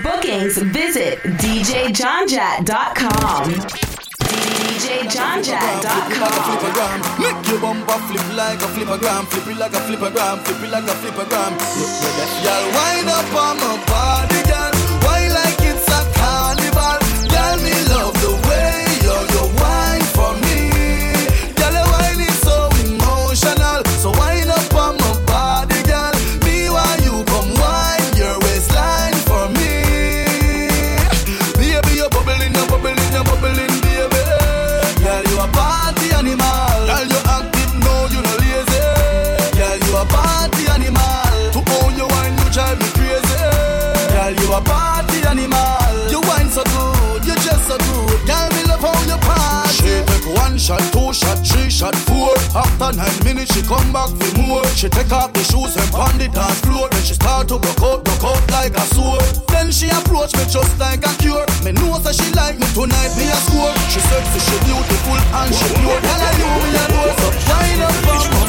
bookings, visit djjohnjat.com. djjohnjat.com. Make your bumper flip like a flip like a flip like a y'all wind up on my body, two shot, three shot, four. After nine minutes, she come back for more. She take off the shoes and pound the dance floor. Then she start to broke out, broke out like a sword. Then she approach me just like a cure. Me know that she like me tonight, me a score. She sexy, she beautiful and she pure. Tell her you me a know so wind up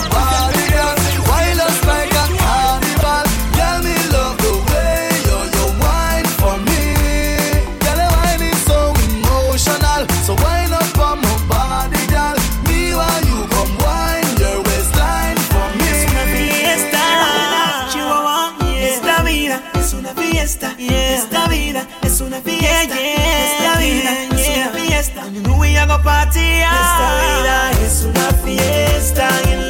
fantasía. Esta vida es una fiesta en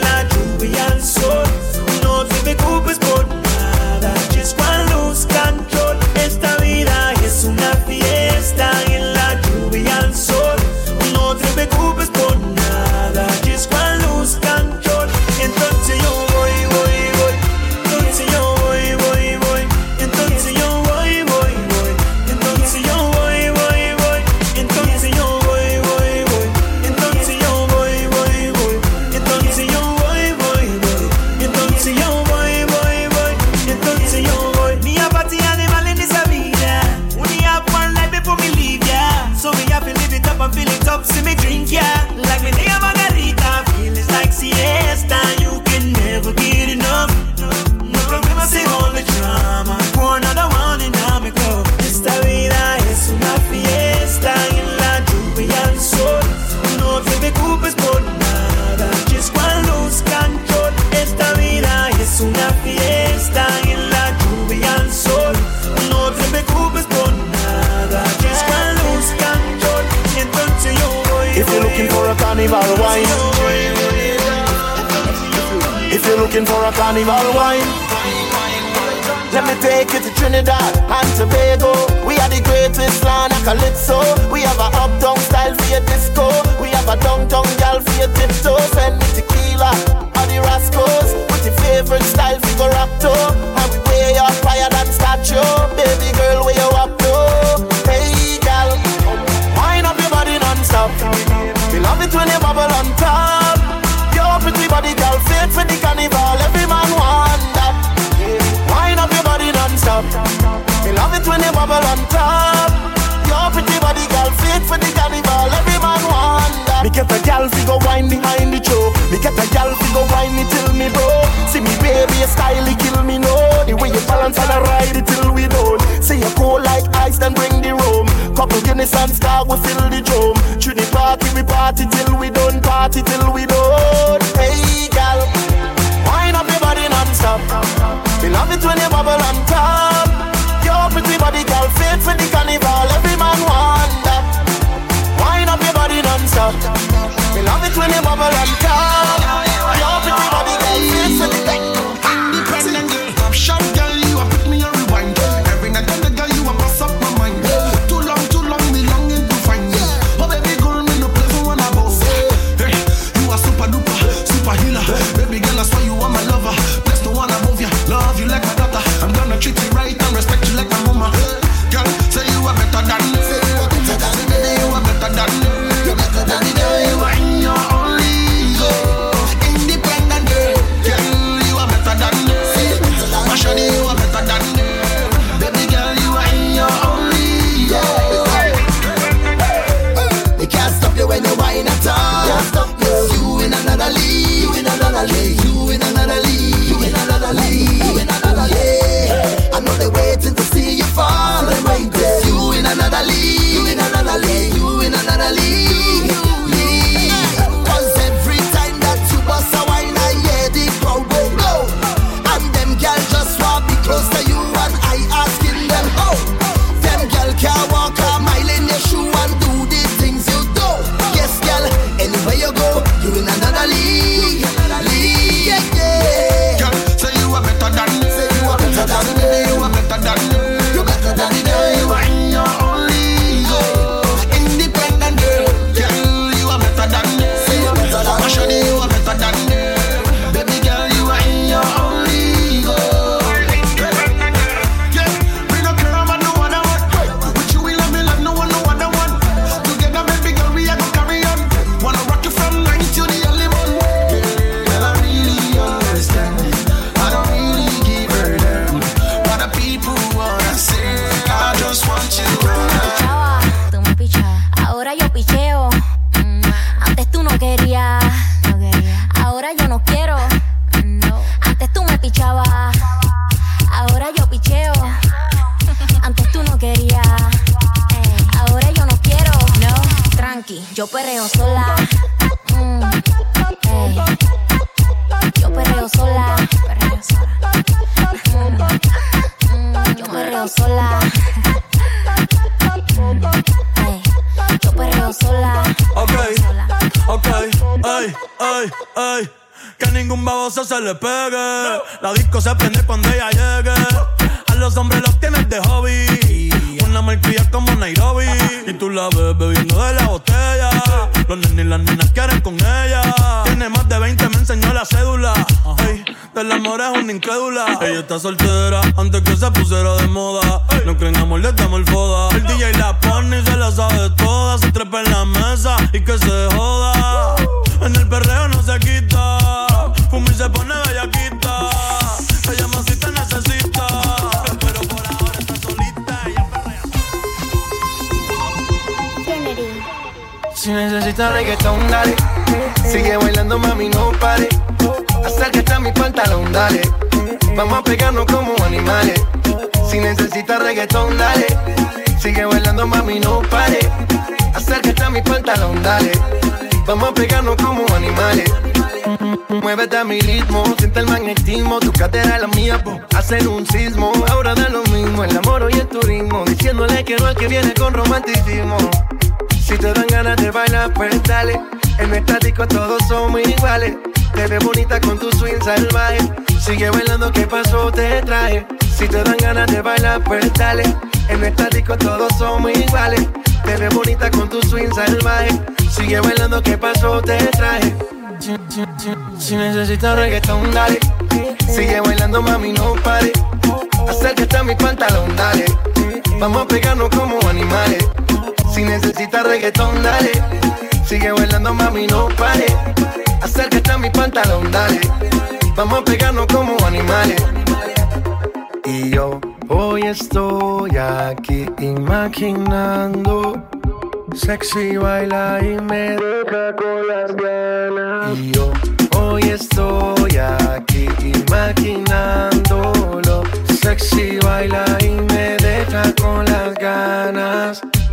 carnival wine, if you're looking for a carnival wine, let me take you to Trinidad and Tobago. We are the greatest land of calypso. We have a uptown style for your disco. We have a downtown gal for your tiptoe. Send me tequila or the Rascals. With your favorite style for to. And we way up higher than statue. When you bubble on top. Your pretty body, girl, fit for the carnival. Every man want that. Me get a gal fi go wine behind the choke. Me get a gal fi go wine me till me bro. See me baby, your style it kill me no. The way you balance and I ride it till we done. Say you cold like ice, then bring the rum. Couple Guinness and Star, we fill the drum. Through the party, we party till we done. Party till we done. Hey gal, wine up your body non-stop. We love it when you bubble on top. When you bubble on top. Vamos a pegarnos como animales. Muévete a mi ritmo, siente el magnetismo, tu cadera la mía, po. hacen un sismo. Ahora da lo mismo, el amor y el turismo, diciéndole que no al que viene con romanticismo. Si te dan ganas de bailar, pues dale. En nuestra disco todos somos iguales. Te ves bonita con tu swing salvaje. Sigue bailando, ¿qué pasó? Te traje. Si te dan ganas de bailar, pues dale. En nuestra disco todos somos iguales. Te ves bonita con tu swing salvaje. Sigue bailando, ¿qué pasó? Te traje. Si, si- si- si necesitas reggaetón, dale. Sigue bailando, mami, no pare. Acércate a mi pantalón, dale. Vamos a pegarnos como animales. Si necesitas reggaetón, dale. Sigue bailando, mami, no pare. Acércate a mi pantalón, dale. Vamos a pegarnos como animales. Y yo hoy estoy aquí imaginando. Sexy baila y me deja con las ganas. Y yo hoy estoy aquí imaginándolo. Sexy baila y me deja con las ganas.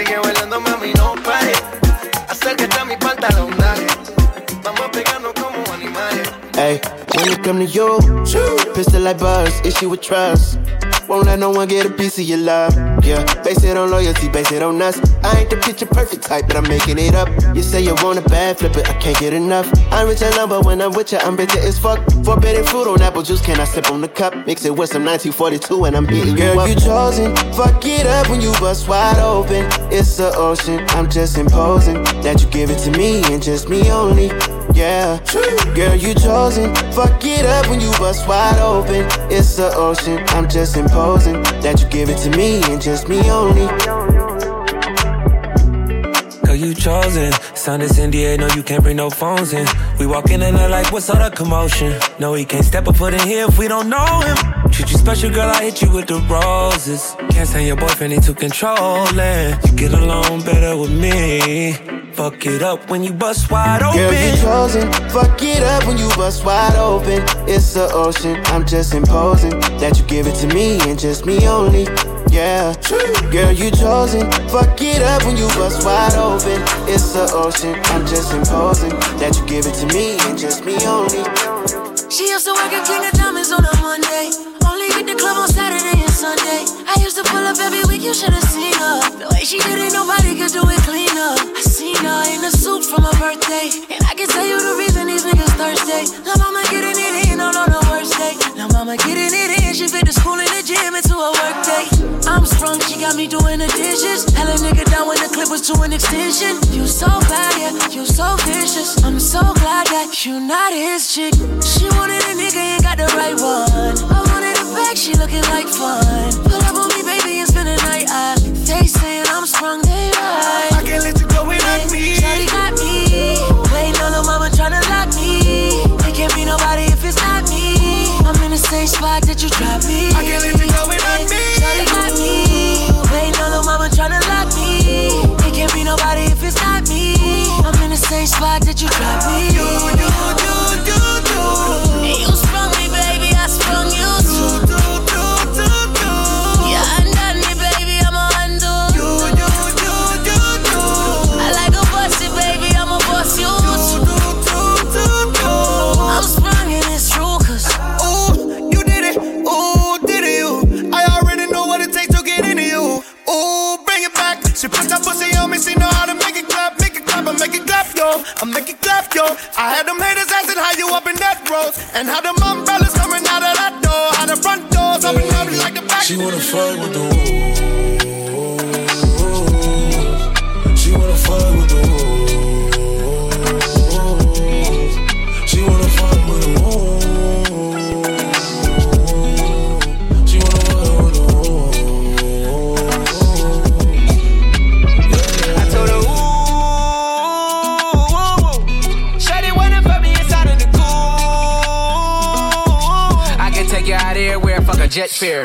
Sigue bailando, mami, no pare. Acércate a mi pantalón, dale. Vamos a pegarnos como animales. Hey, when it come to you, pistol like buzz, issue with trust. Won't let no one get a piece of your love. Yeah, base it on loyalty, base it on us. I ain't the picture perfect type, but I'm making it up. You say you want a bad flip it, I can't get enough. I'm rich and love, but when I'm with you, I'm bitter as fuck. Forbidden fruit on apple juice, can I sip on the cup? Mix it with some 1942 and I'm beating you Girl, up. you chosen. Fuck it up when you bust wide open. It's the ocean. I'm just imposing that you give it to me and just me only. Yeah, true. girl, you chosen. Fuck it up when you bust wide open. It's the ocean. I'm just imposing that you give it to me and just me only. You chosen. Is in the air, no, you can't bring no phones in. We walk in and they're like, what's all the commotion? No, he can't step a foot in here if we don't know him. Treat you special, girl, I hit you with the roses. Can't stand your boyfriend, he too controlling. You get along better with me. Fuck it up when you bust wide open. Girl, you chosen. Fuck it up when you bust wide open. It's the ocean. I'm just imposing that you give it to me and just me only. Yeah, girl, you chosen. Fuck it up when you bust wide open. It's the ocean. I'm just imposing that you give it to me and just me only. She used to work at King of Diamonds on a Monday. Only hit the club on Saturday and Sunday. I used to pull up every week, you should've seen her. The way she did it, nobody could do it cleaner. I seen her in a suit from her birthday. And I can tell you the reason these niggas thirsty. La mama getting it in on on the day. La mama getting it in, she fit the school and the gym into a work day. I'm sprung, she got me doing the dishes. Hella nigga down when the clip was to an extension. You so bad, yeah, you so vicious. I'm so glad that you not his chick. She wanted a nigga and got the right one. I wanted a bag, she looking like fun. Spot that you drop me. I can't let you go without me. Shawty got me. Waiting on the mama tryna lock me. It can't be nobody if it's not me. I'm in the same spot that you drop me. Wanna fuck with the woo. She wanna fuck with the woo. She wanna fuck with the woo. She wanna fuck with the woo. I told her, ooh, Shawty waiting for me inside of the cool. I can take you out everywhere, fuck a jet fare.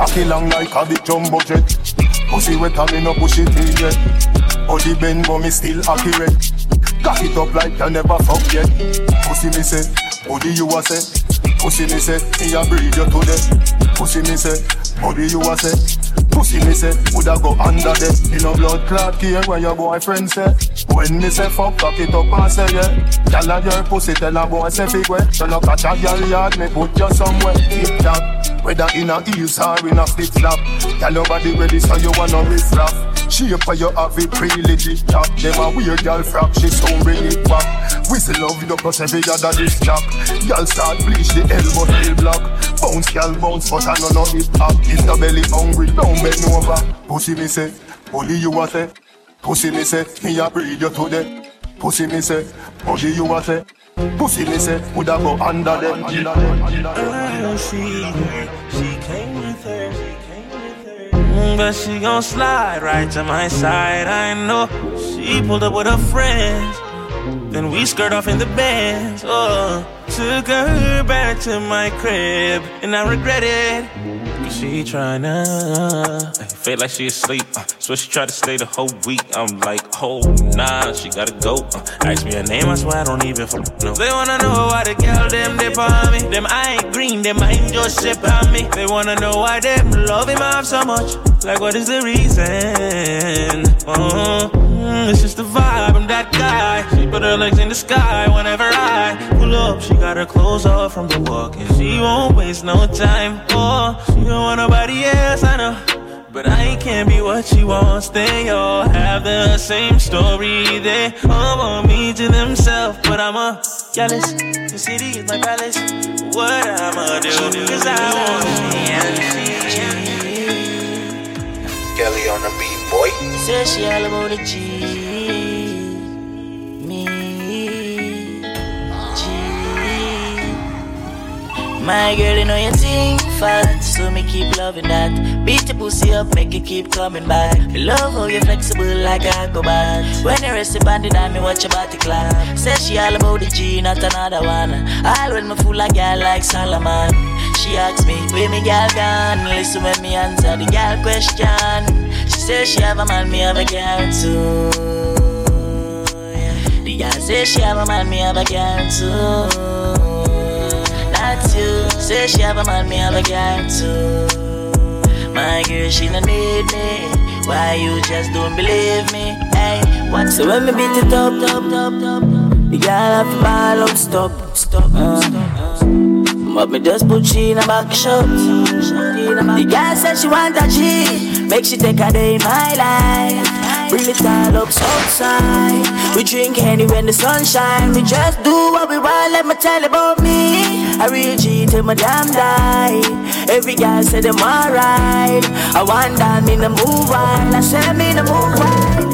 Cocky long like a big jumbo jet. Pussy wet and me no push it in yet. Body bend but me still accurate. Cock it up like you never fuck yet. Pussy me say, body you a say. Pussy me say, me a breed you to death. Pussy me say, body you a say. Pussy me say, woulda go under there. In no blood clot care where your boyfriend say. When me say fuck, cock it up and say yeah. Gyal a your pussy tell a boy say fig way. You no catch a gyal yard, me put you somewhere. Tip top, whether in a heels or in a flip flop. Gyal your body ready so you wanna riff raff. Shape for you have it pretty legit chop. Them a weird gyal frack, she so really whack. Whistle love you plus every other this jack. Gyal start bleach the elbow heel block. Bounce gyal bounce but I know no hip hop. If the belly hungry, don't bend over. Pussy me say, bully you a say. Pussy me say, me a breed you to death. Pussy me say, body you a say. Pussy me say, woulda go under them. I her. She came with her. But she gon' slide right to my side. I know she pulled up with her friends. Then we skirt off in the bands. Oh, took her back to my crib, and I regret it. She tryna uh, feel like she asleep. Uh, so she tried to stay the whole week. I'm like, oh nah, she gotta go. Uh, ask me her name, I swear I don't even know. They wanna know why the girl them dip on me. Them I ain't green, them mind just sip on me. They wanna know why them love him off so much. Like what is the reason? Mm, it's just the vibe. I'm that guy. She put her legs in the sky whenever I pull up. She got her clothes off from the walk, and she won't waste no time. Oh, she don't want nobody else, I know. But I can't be what she wants. They all have the same story. They all want me to themselves, but I'm a jealous. The city is my palace. What I'ma do? Cause I want me and she. Kelly on the beat, boy. Say she all about the G. My girl, you know your thing fat, so me keep loving that. Beat your pussy up, make it keep coming back. Love how you flexible like a acrobat. When you rest the bandit on me, watch your body clap. Say she all about the G, not another one. All when me fool like girl like Solomon. She asks me, where me girl gone? Listen when me answer the girl question. She says she have a man, me have a girl too. The girl say she have a man, me have a girl too. Not you. Say she have a man, me have a girl too. My girl, she don't need me. Why you just don't believe me? Hey, what? So when me beat it up, up, up, up, the girl have to ball up, stop, stop, uh. But me just put she in a back shot. The girl said she want a G, make she take a day in my life. Bring it all up outside. We drink any when the sun shine. We just do what we want. Let me tell you about me. I real G till my damn die. Every guy say them alright. I want that me the move wild. I say me the move wild.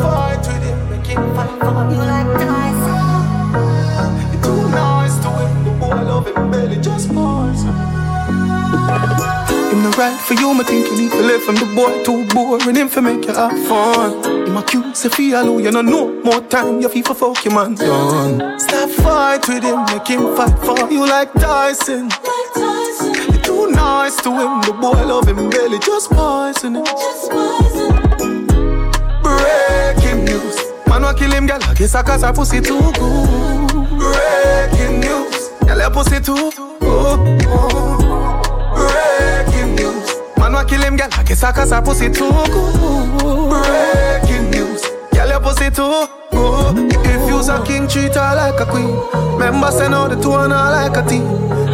Fight with him, make him fight for you like Tyson. You too nice to him, the boy love him no right for you, me think you need to live from the boy too boring him for make you have fun. Him accuse if he alone, you no know more time you feel for fuck your man done. Stop fight with him, make him fight for you like Tyson. You too nice to him, the boy love him belly just poison him. Breaking news, man wa kill him, girl. I guess I cause her pussy too good. Breaking news, girl your pussy too good. Breaking news, man wa kill him, girl. I guess I cause her pussy too good. Breaking news, girl your pussy too good. If you's a king, treat her like a queen. Remember, send out the two and her like a team.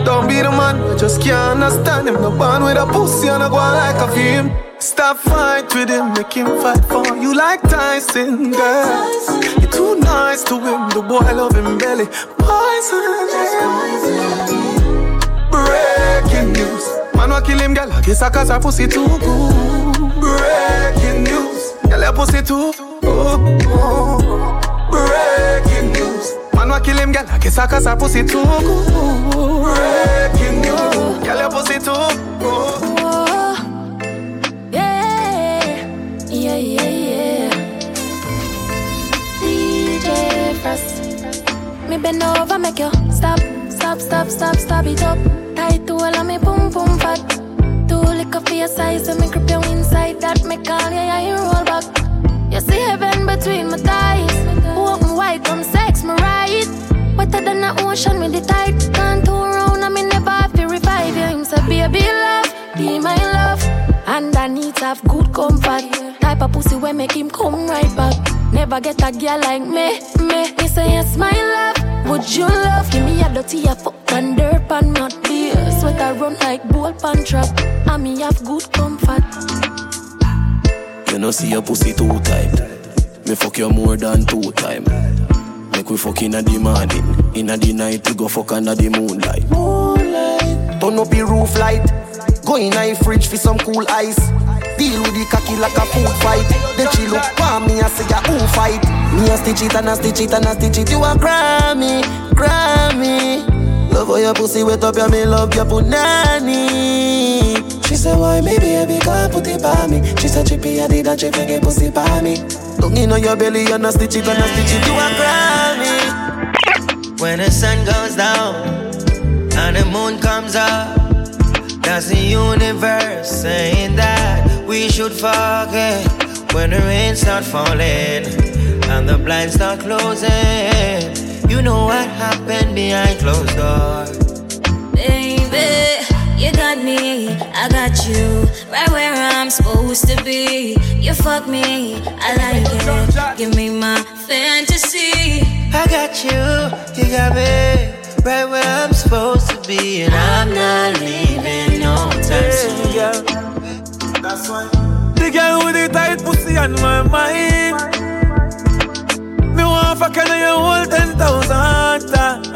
Don't be the man, I just can't understand him. No born with a pussy and I go like a film. Stop fight with him, make him fight for you like Tyson, girl. You're too nice to him, the boy love him belly. Poison. Breaking news, man wa kill him, girl. I guess I cause her pussy too good. Breaking news, girl your pussy too good. Breaking news, man wa kill him, girl. I guess I cause her pussy too good. Breaking news, girl your pussy too Frost. Me bend over, make you stop, stop, stop, stop, stop it up. Tight to all of me, boom, boom, fat. Two lick up your size, and me grip you inside that. Me call you, yeah, you roll back. You see heaven between my thighs. Open wide, come sex me right. Wetter than the ocean, me the tide. Can't turn around, and me never have to revive you. Him say, baby, love, be my love. Underneath have good comfort. Type of pussy where make him come right back. Never get a girl like me, me. Me say yes, my love. Would you love? Give me a dirty a fuck and dirt pan not beer. Sweater run like bull pan trap. And me have good comfort. You know see your pussy too tight. Me fuck you more than two time. Make we fuck inna the morning, inna the night we go fuck under the moonlight. Moonlight. Turn up your roof light. Go in a fridge for some cool ice. Deal with the cocky like a food fight. Then she look for me and say, yeah, who fight? Me a stitch it and a stitch it and a stitch it. You a Grammy, Grammy. Love how your pussy wet up, yeah, me love your punani. She said, why me baby can't put it by me? She said, Chippy, I did that, she get pussy by me. Don't you know your belly, and a stitch it and a stitch it. You a Grammy. When the sun goes down and the moon comes up, that's the universe saying that we should forget when the rain start falling and the blinds start closing. You know what happened behind closed doors. Baby, you got me, I got you, right where I'm supposed to be. You fuck me, I like it. Give me my fantasy. I got you, you got me, right where I'm supposed to be, and I'm not leaving no time soon. That's why. The girl with the tight pussy on my mind. Me want fuck her you hold ten thousand times.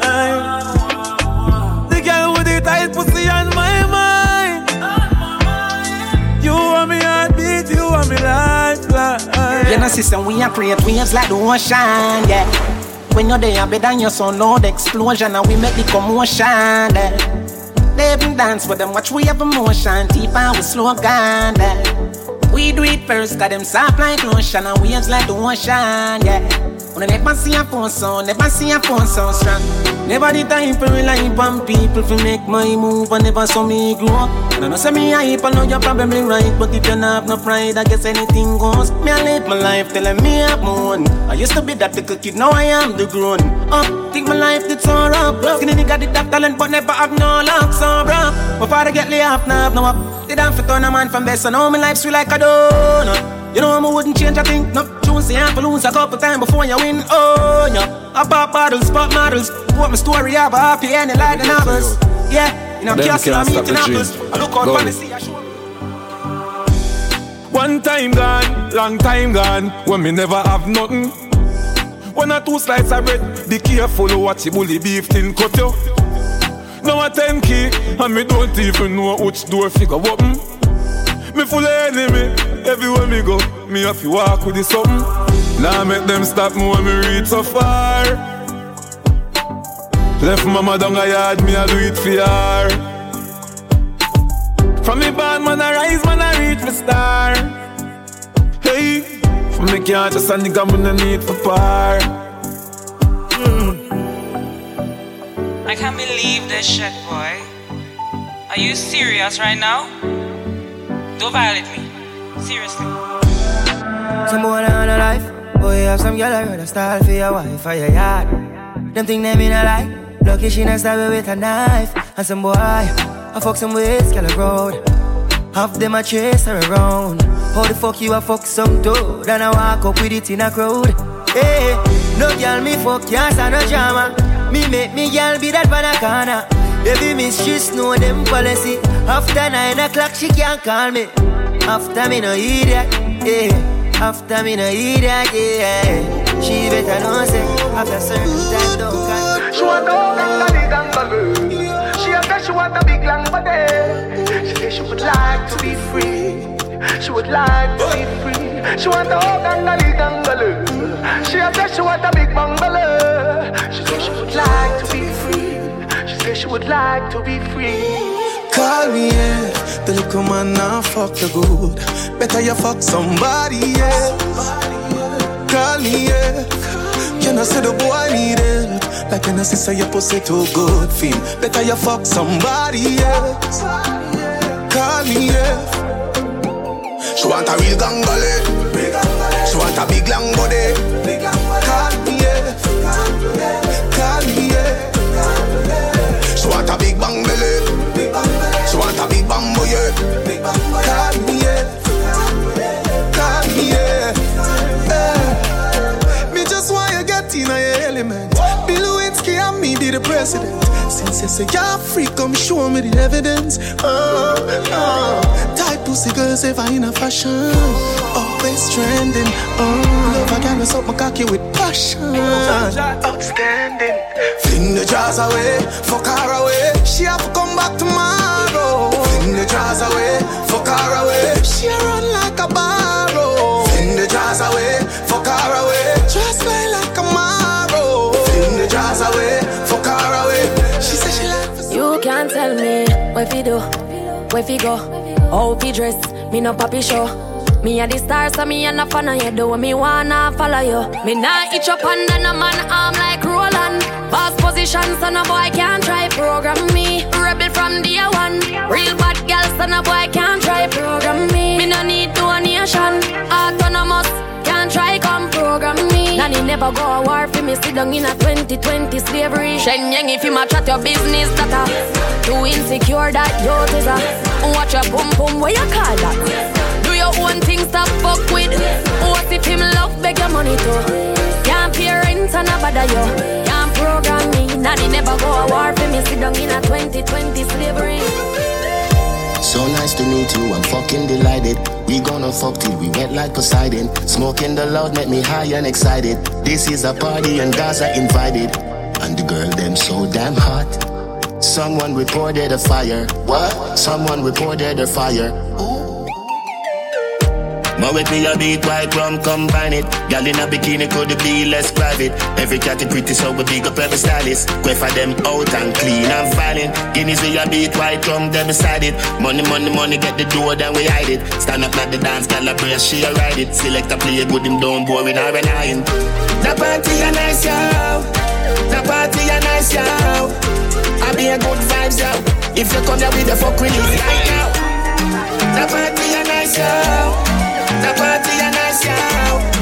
The girl with the tight pussy on my mind. You want me heartbeat, you want me lifeline. You know, sister, we are create waves like the ocean, yeah. When you're there, better than your son, loud explosion, and we make the commotion, yeah. They even dance with them, watch we have emotion, deep and we slow down, yeah. We do it first, got them soft like lotion, and waves like the ocean, yeah. I never see a phone sound, never see a phone sound strong. Never the time for rely on people to make my move, and never saw me grow up. No, no, say me hype, I know you're probably right, but if you not have no pride, I guess anything goes. Me, I live my life telling me I'm moon. I used to be that little kid, now I am the grown up. Think my life did so rough. Skinny nigga did have talent, but never have no luck, so bro. My father get laid off, now have no up. Did have to turn a man from best, so now my life sweet like a donut. You know I wouldn't change a thing. No tunes, you have to lose a couple times before you win. Oh, yeah. I pop bottles, pop models. What my story have a happy ending like the novels. Yeah, in a Them castle, I'm eating apples. dream. I look out for the on. sea. I show One time gone, long time gone, when me never have nothing. One or two slices of bread, be careful watch the bully beef tin cut you. Now a 10 key, and me don't even know which door figure open. Me full of enemy, everywhere me go, me have to walk with the something. Now make them stop me when me reach so far. Left mama down a yard, me a do it for her. From me band, man, I rise, man, I reach the star. Hey, from me can't just a nigga, man, I need for par. Mm. I can't believe this shit, boy. Are you serious right now? Don't violate me. Seriously. Some boy on a life. Oh, boy, have some girl around a style for your wife for your yard. Them think them in a lie. Lucky she not stab with a knife. And some boy, I fuck some ways, girl road. Half them a chase her around. How the fuck you a fuck some dude? And I walk up with it in a crowd. Hey, no girl me fuck, can't stand no drama. Me make me girl be that banana. Baby miss, she know them policy. After nine o'clock, she can't call me. After me no idiot, yeah. After me no idiot, yeah. She better know say after certain time don't call. She want a gangali gangalu. She a say she want a big long body. She say she would like to be free. She would like to be free. She want a gangali gangalu. She a say she want a big bungalow. She say she would like to be free. She say she would like to be free. Call me, yeah. The little man now fuck the good. Better you fuck somebody, yeah. Call me, yeah. You know, say the boy need it. Like I say your pussy too good, feel. Better you fuck somebody, yeah. Call me, yeah. She want a real gangali. She want a big long body. Call me, yeah. Call me, yeah. She want a big bang belly. A big bamboo, yeah. Call me, yeah. Call me, yeah. Eh. Me just want you get in your element. Bill Lewinsky and me be the president. Since you say you're free, come show me the evidence. Oh, oh. Tight pussy girls ever in a fashion. Always trending. Oh, love a girl with something cocky with passion. Outstanding. Fling the jars away, fuck her away. She have to come back tomorrow. Fling the jars away, fuck her away. She run like a barrow. Fling the jars away, fuck her away. Just play like a marrow. Fling the jars away, fuck her away. She said she like You can't tell me where fi do, where fi go, how fi dress. Me no papi show. Me a the star, so me a no fan of you. Do me wanna follow you. Me nah itch up under no man arm like Roland. Boss position, so no boy can't try program me. Rebel from day one. Real bad girl, so no boy can't try program me. Me no need donation. Autonomous, can't try come program me. Nanny never go a war for me. Sit down in a 2020 slavery. Shenyang if you match at your business, that a too insecure that you is a. Watch your boom boom, what you call that? Own thing, stop fuck with. What if him love beg your money too? Can't pay rent and a bother you. Can't program me. Nanny never go a war for me. Sit down in a 2020 slavery. So nice to meet you, I'm fucking delighted. We gonna fuck till we wet like Poseidon. Smoking the loud make me high and excited. This is a party and guys are invited. And the girl them so damn hot. Someone reported a fire. What? Someone reported a fire. Ma with me a beat white rum combine it. Gal in a bikini could be less private. Every cat is pretty so we big up every stylist. Quay for them out and clean and violent. Guineas we a beat white rum them beside it. Money money money get the door then we hide it. Stand up like the dance gal a brace she a ride it. Select a play good him down boring or an iron The party a nice yo. The party a nice yo. I be a good vibes yo. If you come here with the fuck release right now The party a nice yo the party a nice yo.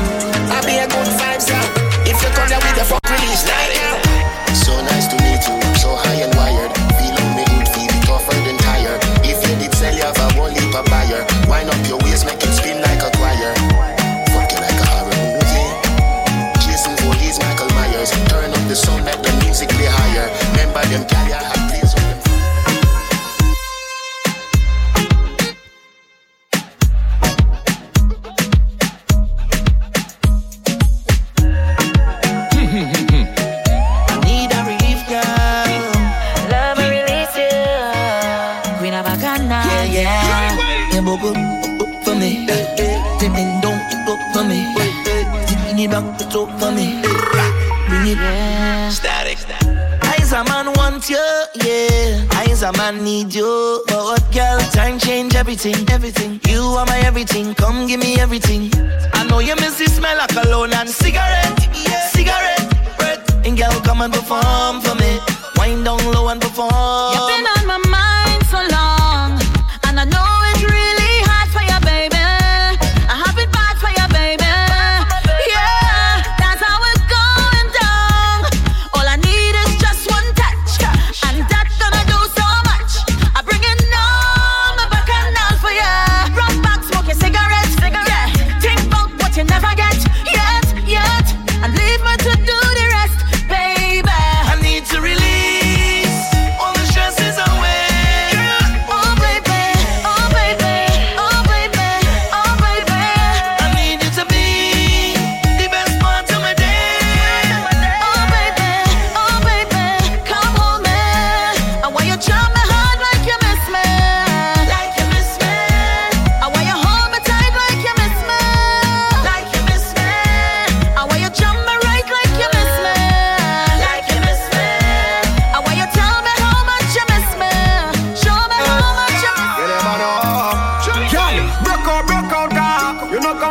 Everything, everything. You are my everything, come give me everything. I know you miss the smell of cologne and cigarette, cigarette. And girl, come and perform for me. Wind down low and perform.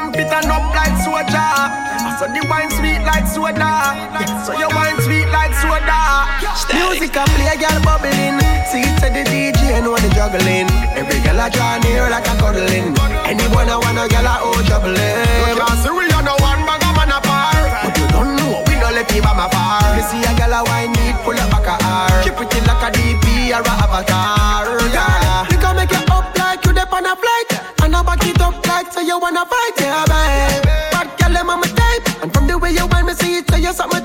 You know and up like soda. So the wine sweet like soda. Yeah, so your wine sweet like soda. Music a play, girl bubbling. See it to the DJ, know the juggling. Every girl a draw near like a cuddling. Anyone I want a girl a oh juggling. You can't see we are no one bag man apart. But you don't know we no let people my far. You see a girl a wine need pull up back a R. Keep it like a DP or a avatar. Yeah, we can make it up like you dip on a flight. And I back it up like so you wanna fight, see it,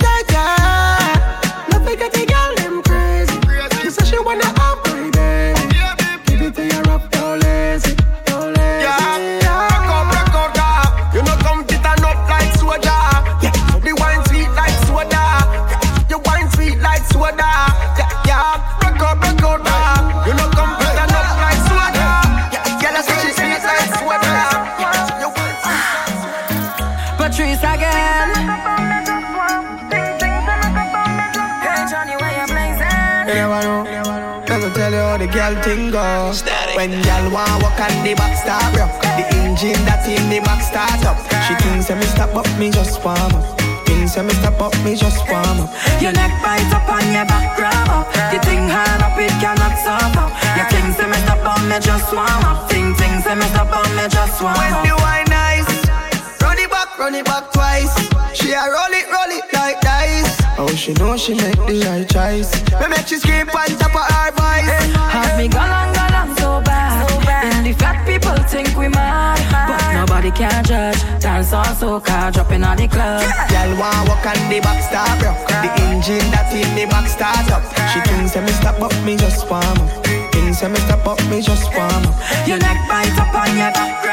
on the back start rock, the engine that in the back start up. She thinks me stop up, me just warm up. Thinks me stop up, me just warm up. Your neck bite up on your back grab up. Your thing hard up, it cannot stop up. Your king say me stop on me just warm up. Ting ting say me stop on me just warm up. When up. the wine nice, run it back, run it back twice. She a roll it, roll it like dice. Oh, she know she make the right choice. Me make she scream on top of her voice. Have me gone on, gone on so bad. And the fat people think we mad. But nobody can judge. Dance on soca, dropping on the club. Girl want walk on the back start rock. The engine that in the back start up. She thinks me stop up, me just warm up. Thinks me stop up, me just warm up. Your neck bite up on your back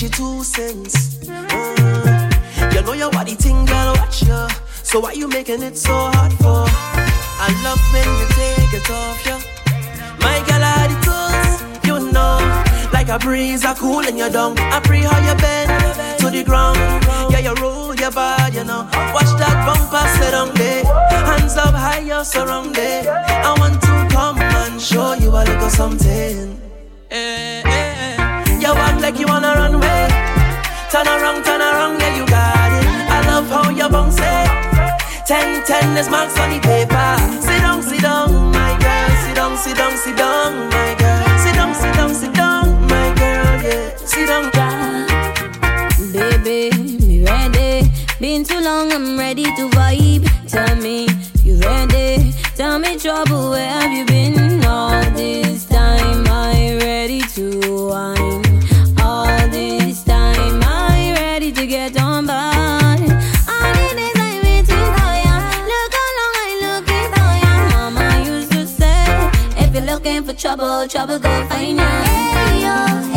she two cents. Uh, you know your body thing, girl, watch you. So why you making it so hard for? I love when you take it off, yeah. My girl, I the tools, you know. Like a breeze, I cool in your dung. I pray how you bend to the ground. Yeah, you roll your body, you know. Watch that bumper sit on there. Hands up high, you're surrounded. I want to come and show you a little something. You walk like you wanna run away. Turn around, turn around, yeah, you got it. I love how you bounce it. Ten, ten is marks on the paper. Sit down, sit down, my girl. Sit down, sit down, sit down, my girl. Sit down, sit down, sit down, my girl. Yeah, sit down. Baby, me ready. Been too long, I'm ready to vibe. Tell me, you ready? Tell me, trouble, where have you been trouble, trouble go find ya. Hey yo,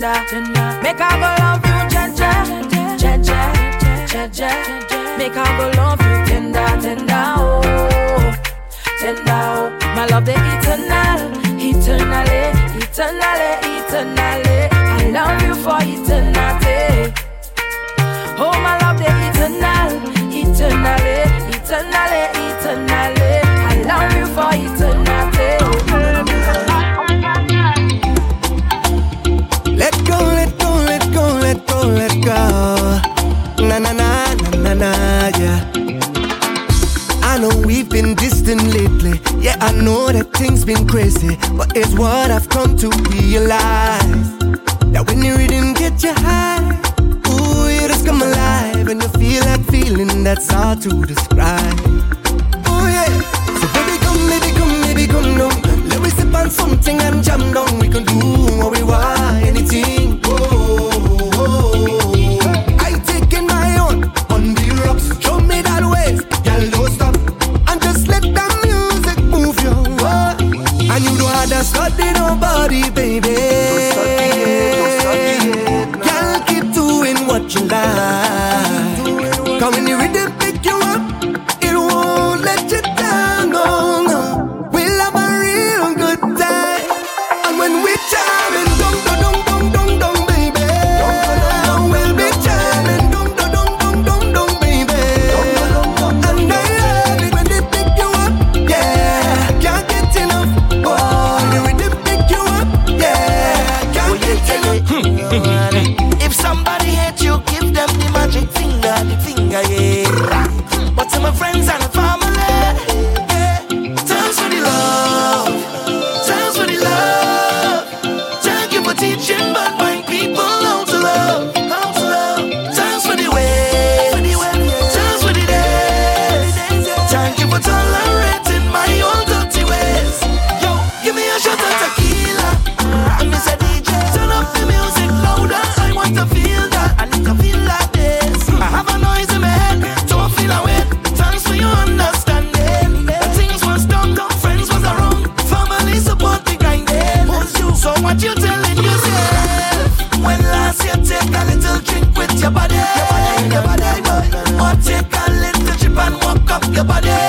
tender. Make I go love you, Jaja, Jaja, Jaja. Make I go love I know that things been crazy, but it's what I've come to realize. That when the rhythm get you high, ooh, you just come alive, and you feel that feeling that's hard to describe. Oh yeah, so baby come, baby come, baby come down. Let me sip on something and jam down. We can do what we want, anything. Nobody, baby. Girl, keep doing what you like. body, your body, your body. Or take a little chip and walk up your body.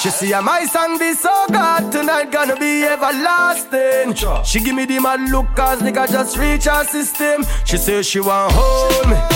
She see a my song be so God tonight gonna be everlasting. She give me the mad look cause nigga just reach her system. She say she want home.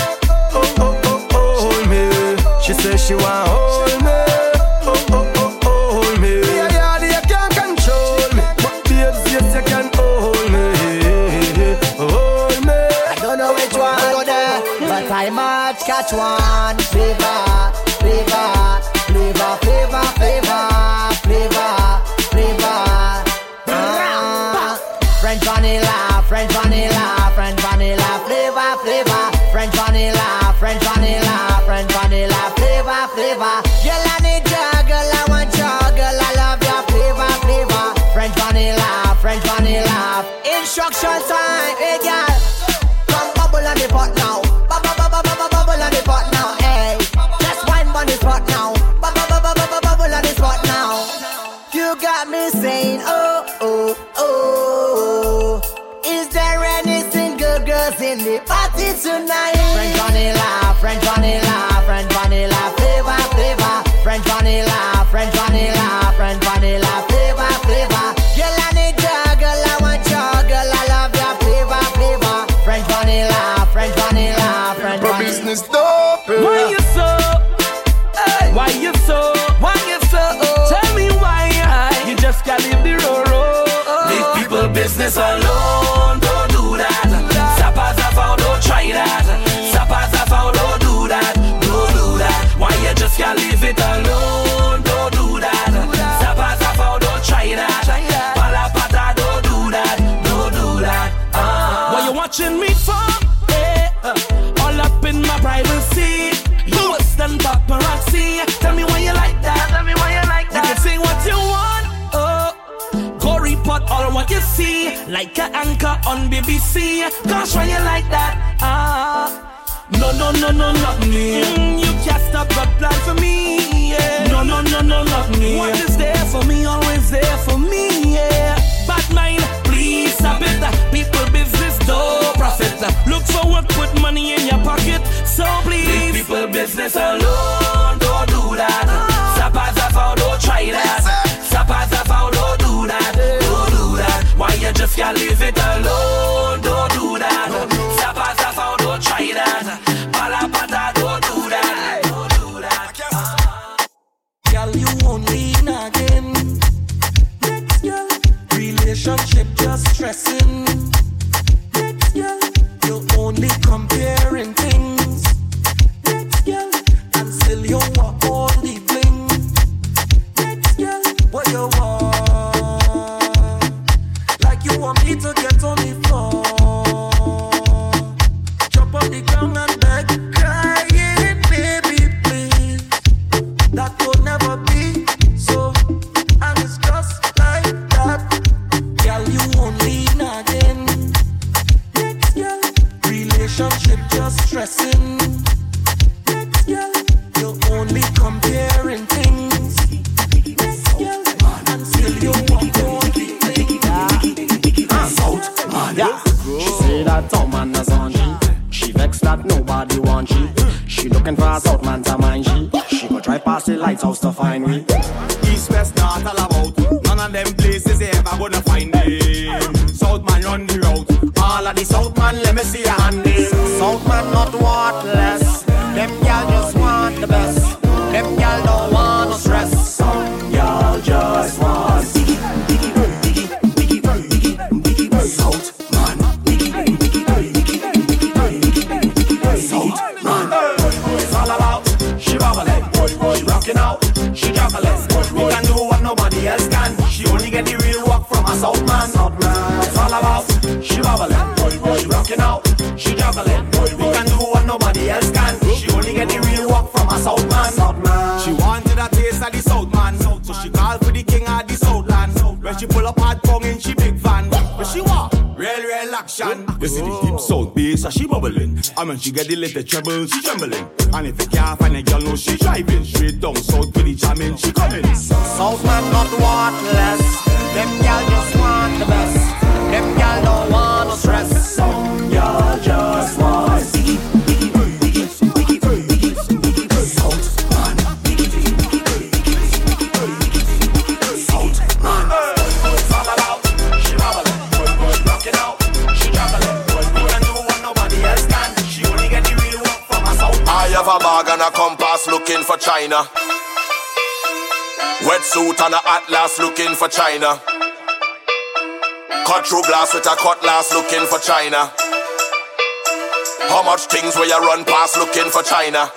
watching me for? Yeah. All up in my privacy. You a stand paparazzi. Tell me why you like that. Tell me why you like that. You can sing what you want. Oh, go report all what you see. Like an anchor on BBC. Gosh, why you like that? Ah. No, no, no, no, not me. Mm, you can't stop God plan for me. Yeah. No, no, no, no, not me. What is there for me? Always there for me. Look for work, put money in your pocket. So please. Big people business alone, don't do that. Sapas are foul, don't try that. Sapas are foul, don't do that. Don't do that. Why you just can't leave it alone? Don't do that. Sapas are foul, don't try that. Palapata, don't do that. Don't do that. Girl, you only in again. Next girl, relationship just stressing only comparing. looking for a south man to mind she. She go drive past the lighthouse to find me. East, west, not all about. None of them places they ever gonna find me. South man run the route. All of the south man, let me see your hand. South man not one. bubbling. I mean, she get the little treble, she trembling. And if you can't find a girl, no, she driving. Straight down south with the jamming, she coming. South man not worthless. China. Wetsuit and a atlas looking for China. Cut through glass with a cutlass looking for China. How much things will you run past looking for China?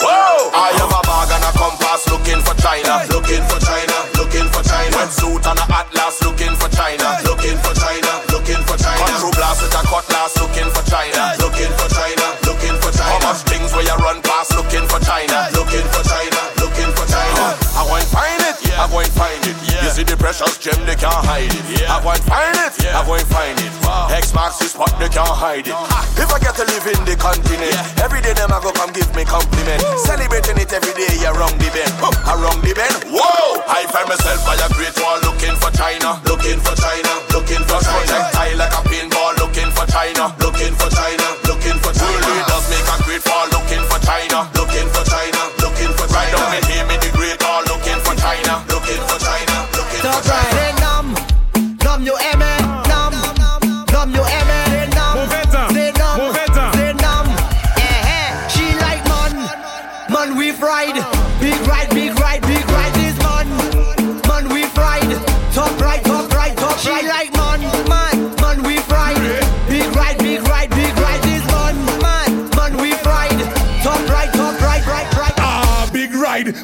Whoa! I have a bag and a compass looking for China. Looking for China, looking for China. Wetsuit and a atlas looking for China. Looking for China, looking for China. Cut through glass with a cutlass looking for China. Looking for China, I go and find it. You see the precious gem, they can't hide it. I go and find it, I go and find it. X marks the spot, they can't hide it. If I get to live in the continent, every day them I go come give me compliment. Celebrating it every day, around the bend. Around the bend, whoa! I find myself by a great wall looking for China, looking for China, looking for China. Projectile like a pinball, looking for China, looking for China, looking for China. World leaders make a great fall, looking for China, looking for China,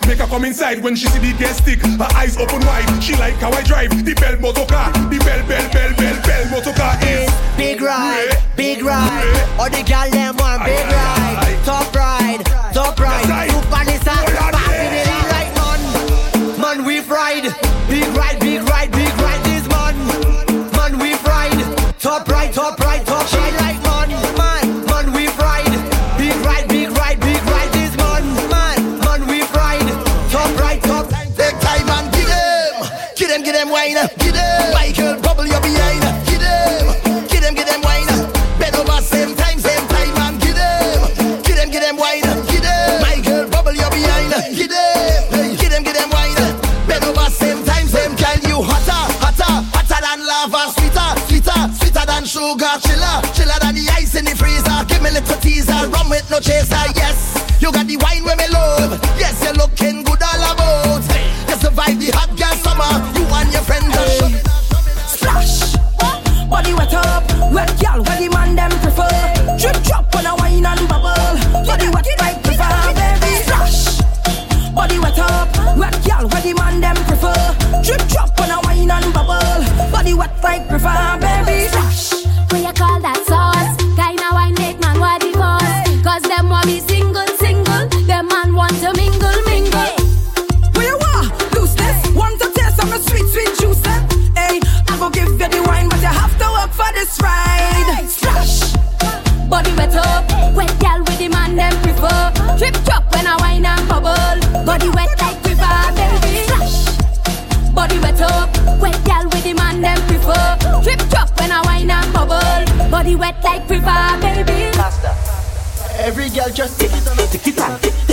Make her come inside when she see the gas stick. Her eyes open wide. She like how I drive the bell motor car. The bell, bell, bell, bell, bell motor car is eh. Big ride, big ride. All the gal them want big ride. Top ride, top ride. Super Nissan, passing it in like man. Man we fried. Big ride, big ride, big ride. This man, man we fried. Top right, top right, top right. like wine. Get them. Michael, bubble your behind. Get them. Get them, get them wine. Bend over same time, same time and get them. Get them, get them wine. Get them. Michael, bubble your behind. Get them. Get them, get them wine. Bend over same time, same kind. You hotter, hotter, hotter than lava. Sweeter, sweeter, sweeter than sugar. Chiller, chiller than the ice in the freezer. Give me little teaser. Rum with no chaser. Yes, you got the wine when wet like river, baby. Faster. Every girl just tick it on, tick it on,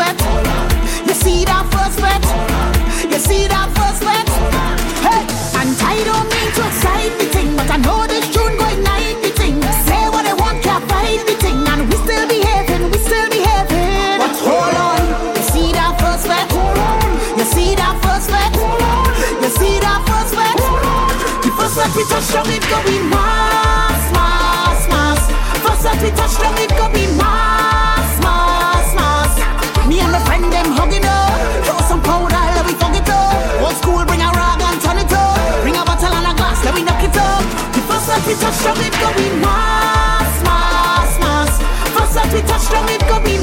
sweat? You see that first sweat? You see that first sweat? Hey, and I don't mean to excite the thing, but I know this tune going night the thing. Say what I want, can't fight the thing, and we still behaving, we still behaving. But hold on, you see that first sweat? You see that first sweat? You see that first sweat? The first sweat we touch, it going mass, mass, mass. First sweat we touch, it be mass. touch down, it go we mass, mass, mass. First that we touch down, it go we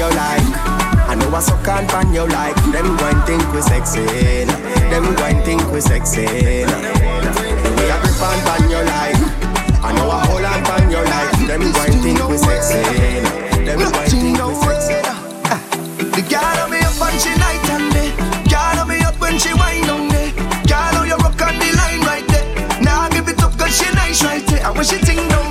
your like. I know I suck on pan your like. Them go think we sexy. Them go think we sexy. We way grip on pan your like. I know I hold on pan your like. Them go think we sexy. Them go think we sexy. The girl on me up when she night and day. Girl on me up when she wine on me. Girl on your rock on the line right there. Now nah, give it up cause she nice right there. And when she ting dong.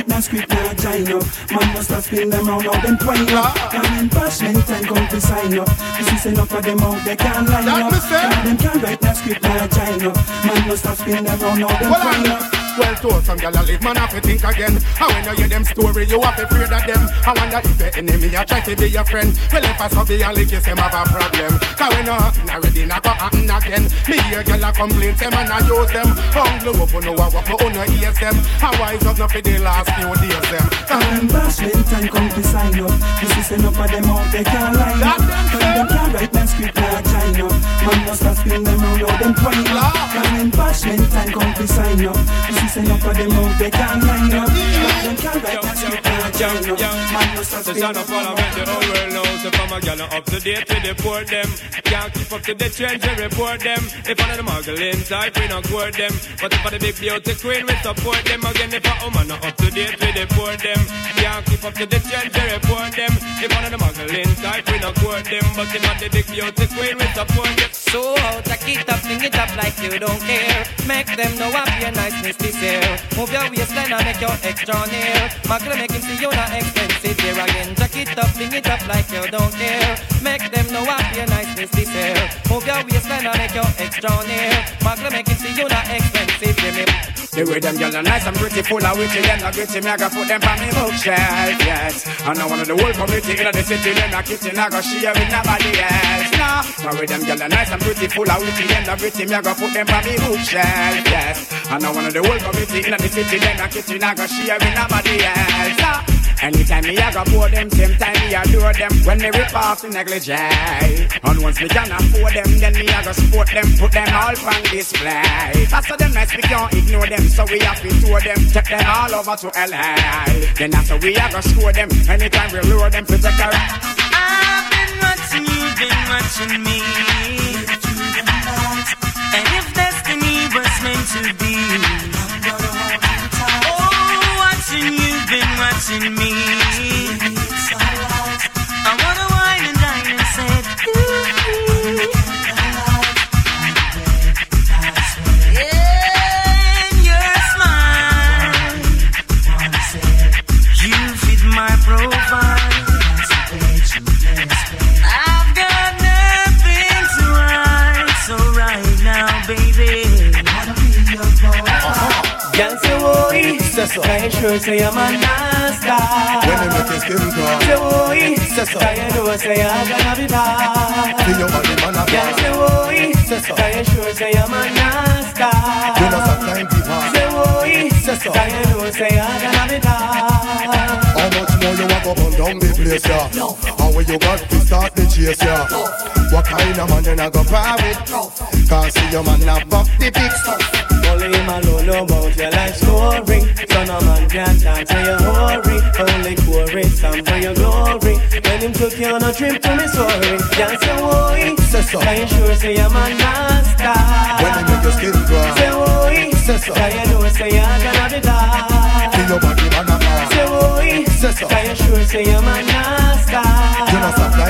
Cause them can't write no script now join up. Man must have spin them round now them twine up. And when bashment time come to sign up. This is enough of them out they can't line up. them can't write no script now join up. Man must have spin them round now them twine up Well told some gyal a live, man have to think again. And when you hear them story, you have to afraid of them. I wonder if your enemy a try to be your friend. Well if I saw be a lick, you say have a problem. Cause when happen already, not go happen again. Me hear gyal a complain, them and I use them. Hungry up, oh, you know what, but you no ears them. I wise up, not for the last few days them. And when bashment time come to sign up This is enough of them out they can't line up Cause them can't write no script join up Man must have spin them round now them twine up And when bashment time come to sign up This is enough of them out they can't line up them can't write no script now join up Man must have up all around the whole world knows if I'm a gal up to date with the report them. Can't keep up to the trends we report them. If one of the muggling type we not court them. But if I the big beauty queen we support them. Again if a woman up to date we report them. Can't keep up to the trends we report them. If one of the muggling type we not court them. But if I the big beauty queen we support them. So out, take it up, fling it up like you don't care. Make them know up your niceness this year. Move your waistline and make your extra near. Magle make him see you not expensive here again. Take it up, fling it up like you don't care. Make them know up your niceness this year. Move your waistline and make your extra near. Magle make him see you not expensive here. The way them gyal are nice and pretty, full of witty, them not gritty, me I go put them on me bookshelf, yes. And I of the whole community in the city, them not kitchen, I go share with nobody else, no. The way them gyal are nice and pretty, full of witty, them not gritty, me I go put them on me bookshelf, yes. And I of the whole community in the city, them not kitchen, I go share with nobody else, no. Anytime me I go pour them, same time me adore them. When me rip off the negligee And once me can afford them, then me I go support them Put them all on display. After them nice, we can't ignore them So we have to tour them, take them all over to LA Then after we I go score them Anytime we lure them, to take a I've been watching you, been watching me. And if destiny was meant to be, watching me. I wanna wine and dine and ooh. And your smile, you fit my profile. I've got nothing to hide, so right now, baby. Girl say oi, say boy. Can't show say I'm a nasta. When I make a skin call. Say boy. Say I'm gonna be bad. Your man a bad. Say boy. Can't say I'm a nasta. When I stop time people. Say boy. Can't do I'm gonna. How much more you want to burn down the place, yeah? How will you got to start the chase, yeah? What kind of man you not go private? Can't see your man not buck the big stuff. Only him alone about your life story. So no man can talk to your hurry. Only chorus some for your glory. When him took you on a trip to Missouri, can't say boy. Say so. Can you sure say you're my master? When they make your skin crawl. Say boy. C'est ça. D'ailleurs, nous essayons d'en habitat. Qui y'a Say de banana. C'est oui. C'est ça. Say je essaye un manasca. Je n'en sais pas,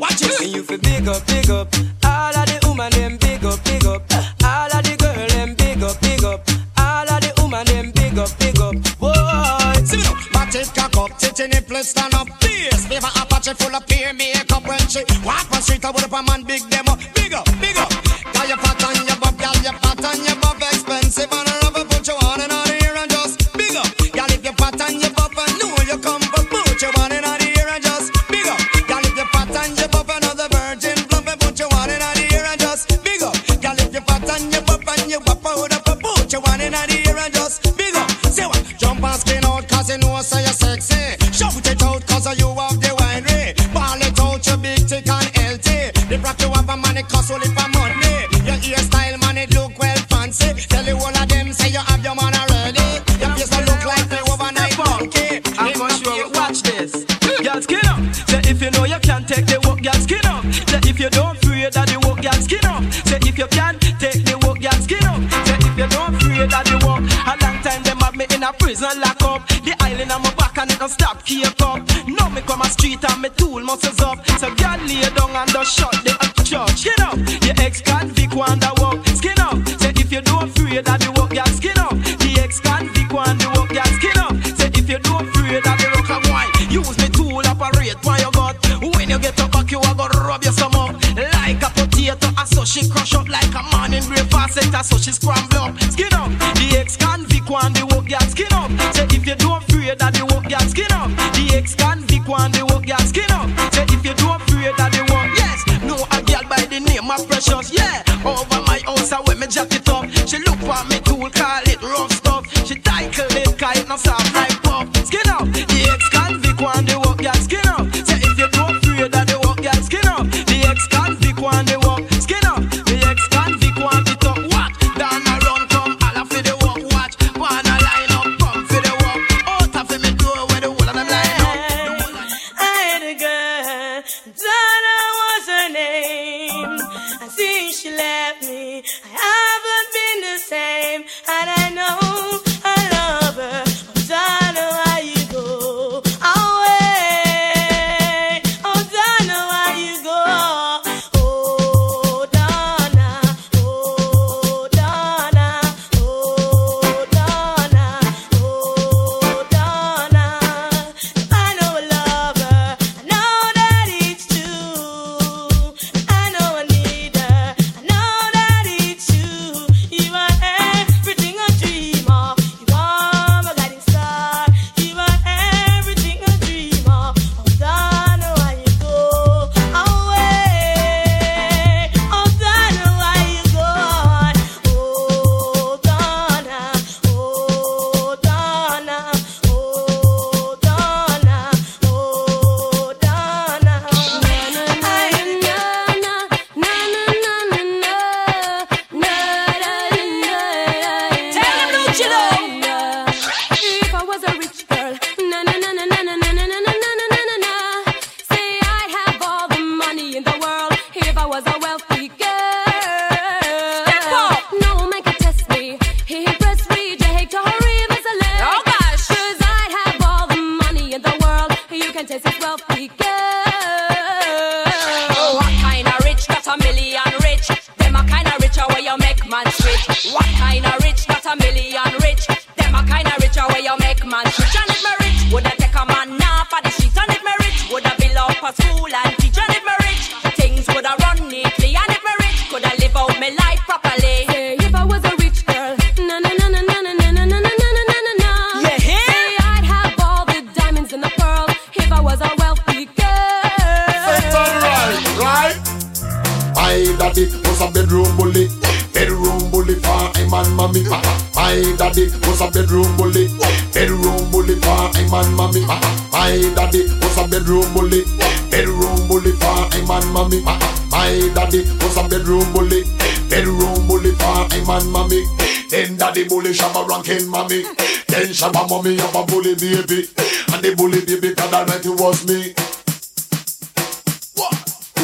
Watch it. And you feel big up, big up. All of the woman, them big up, big up. All of the girl, them big up, big up. All of the woman, them big up, big up. Boy. See me now up, titty nipple stand up. Please, favor Apache full of peer makeup when she walk on street. I would up a man big them up, big The rock you have a man, it cost only for money. Your hairstyle, man, it look well fancy. Tell you all of them, say you have your man already. Your face don't look like the overnight monkey. I'm for sure. Watch this. Girl, skin up. Say if you know you can take the work, girl, skin up. Say if you don't afraid that the work, girl, skin up. Say if you can take the work, girl, skin up. Say if you don't afraid that the work. A long time them have me in a prison lock up. Don't stop keep up. Now me come a street and me tool muscles up. So girl lay down and just shut the church. Skin up. Your ex convict want to walk. Skin up. Say if you don't afraid that the work, girl, skin up. The ex convict want the work, girl, skin up. Say if you don't afraid that the rock and wine. Use me tool operate why you got. When you get up back, you are gonna rub your some up. Like a potato, and so she crush up like a morning breakfast center, so she scramble up. Skin up. The ex convict want the work, girl, skin up. Say if you don't afraid that the yeah. Over my house, I wear me jacket up. She look for me tool, call it rough stuff. She title it, call it no soft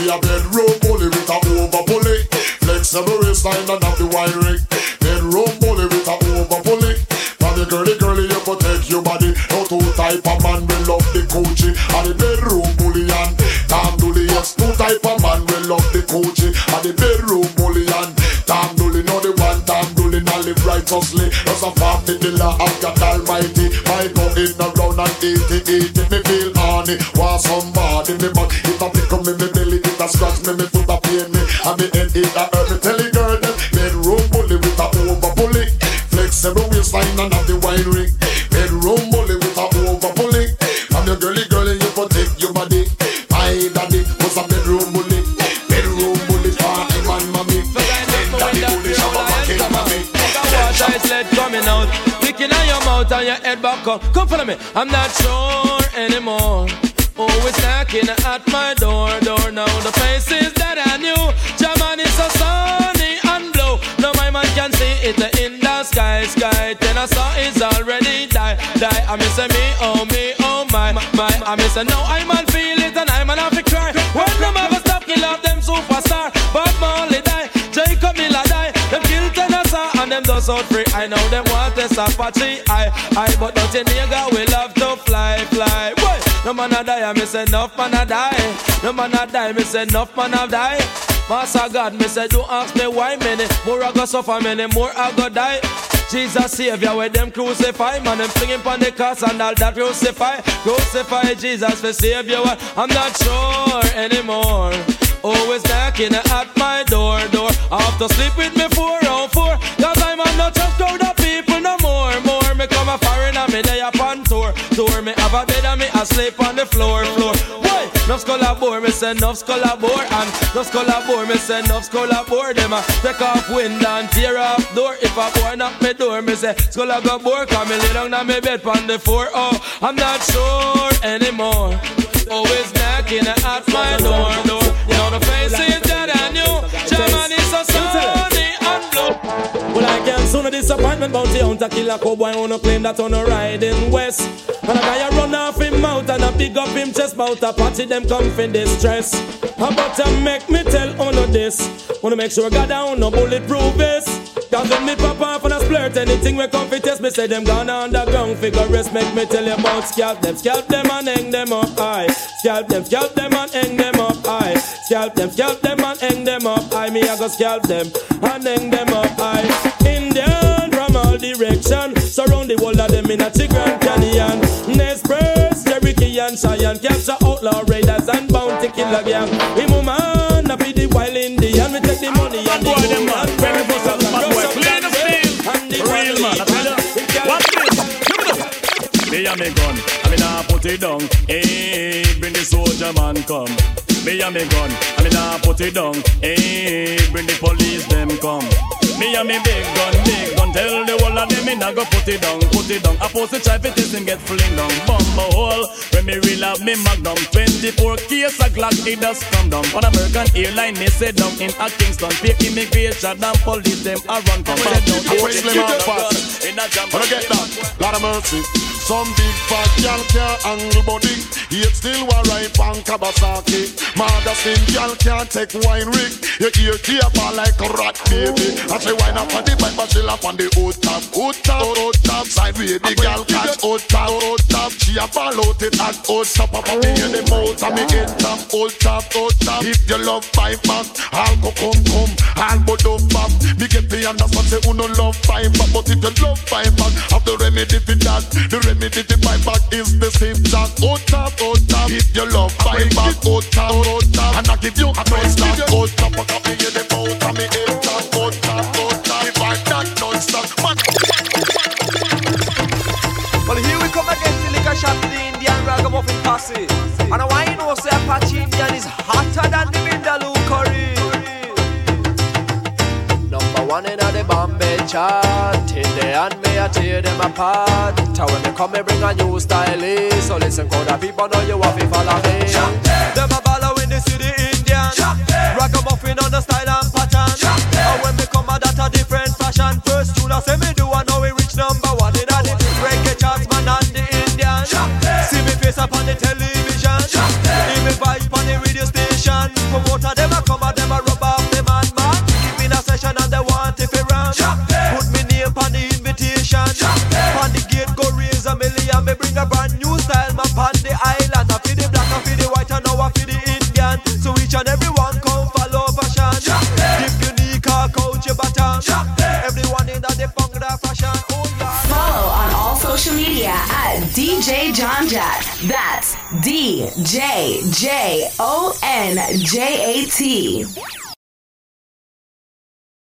a bedroom bully with a over bully. Flexible waistline and have the wiring. Bedroom bully with a over bully. From the girly girly you protect your body. No two type of man will love the coochie. And the bedroom bully and Tom Dooley. Yes, two type of man will love the coochie. And the bedroom bully and Tom Dooley. No the one Tom Dooley not live righteously. Just a party the law of God Almighty. My go in around and eat it, eat it. Me feel horny. Want somebody me back. Me belly. It a scratch me, me foot a pain me. And me head it a hurt me. Tell the girl them bedroom bully with a over bully. Flexible waistline and have the wine ring. Bedroom bully with a over bully. From your girly girly you protect your body. My daddy was a bedroom bully. Bedroom bully for him and mommy. Daddy bully shabba fucking mommy. water is lead coming out. Licking on your mouth and your head back up. Come follow me. I'm not sure anymore. Always knocking at my sky, sky. Then I saw it's already die, die. I miss me, oh me, oh my, my. I miss no, I man feel it and I man have to cry. When them ever stop kill off them superstar, Bob Marley die, Jacob Miller die. Them kill Tennessee and them does out free. I know them want this Apache, I, I, but don't a nigga will love to fly, fly. Boy, no man a die, I miss enough man a die. No man a die, I miss enough man a die. Master God, me say, don't ask me why many more I go suffer, many more I go die. Jesus Savior, where them crucify, man, them flinging on the cross and all that crucify, crucify Jesus for Savior. I'm not sure anymore. Always knocking at my door, door. I have to sleep with me four on four, cause I'm not just crowd of people no more, more. Me come a foreigner, me day upon tour. Me have a bed and me asleep on the floor, floor. Boy, no skull a bore, me say no skull a bore, and no skull a bore, me say no skull a bore. Them a take off window and tear off door. If a boy knock me door, me say skull a go bore. Come me lay down on me bed on the floor. Oh, I'm not sure anymore. Always knocking at my door, door. Now the faces that I a disappointment bounty hunter kill a cowboy on a claim that on a riding west. And a guy a run off him mouth and a big up him chest mouth a party them come for distress. How about to make me tell on this? Wanna make sure God down no bulletproof vest. Cause when me pop off and I splurt anything we come fi test me say them gone underground figure rest make me tell you about scalp them scalp them and hang them up high scalp them scalp them and hang them up high scalp them scalp them and hang them up high me I go scalp them and hang them up high direction. Surround the whole of them in a Grand Canyon Nespress Cherokee and Cheyenne. Capture outlaw raiders and bounty killer gang. We woman I be the wild Indian. We take the money and the gold and bring it up Real man, I tell you. What this? Me and me gun, I mean I put it down. Hey, bring the soldier man come. Me and me gun, I mean I put it down. Hey, bring the police them come. Me and me big gun, big gun. Tell the whole of them me nah go put it down, put it down. I post the try fi test him get fling down. Bumble hole when me real have me magnum. 24 case a Glock it does come down. On American airline me say down in a Kingston. Pay immigration and police them a run come down. I will slim out fast. In a jam. Wanna get that? Lot of mercy. Some big fat gal can't angle body. Yet still wa right on Kawasaki. Magazine gal can't take wine rig. You ear tape her like a rat baby. I say wine up on the bike, but she lap on the hood top, hood top, hood top. Sideway the gal catch hood top, hood top. She a fall out it at hood top. Up on me the mouth and me in top, hood top, hood top. If you love five back, I'll go come come. I'll go do back. Me get the understand say uno love five back, but if you love five back, have the remedy for that. The remedy to five back is the same jack. Hood top, hood top. If you love five back, hood top, hood top. And I give you a nice slap, hood top. I got me in the mouth and me in top, hood top, hood top. If I that non-stop, man. Well, here we come again to liquor shop to the Indian ragamuffin posse. And I want you know say Apache Indian is hotter than the Vindaloo curry. Number one in the bomb and be chatting there and me I tear them apart. Tell when me come me bring a new style in. So listen, crowd of people know you have to follow me. Them a follow in the city Indian. Ragamuffin on the style and pattern. And when me come a that a different fashion. First tune I say me do I know we reach number one in a the reggae charts man and the Indian. See me face up on the television. Hear me voice on the radio station. Promoter them a come a them a and they want if it run. Put me name on the invitation. On the gate go raise a million. Me bring a brand new style man on the island. I feel the black, I feel the white, and now I feel the Indian. So each and everyone come follow fashion. If unique or culture pattern. Everyone in the Bhangra fashion. Oh yeah. Follow on all social media at DJ John Jat. That's D J J O N J A T.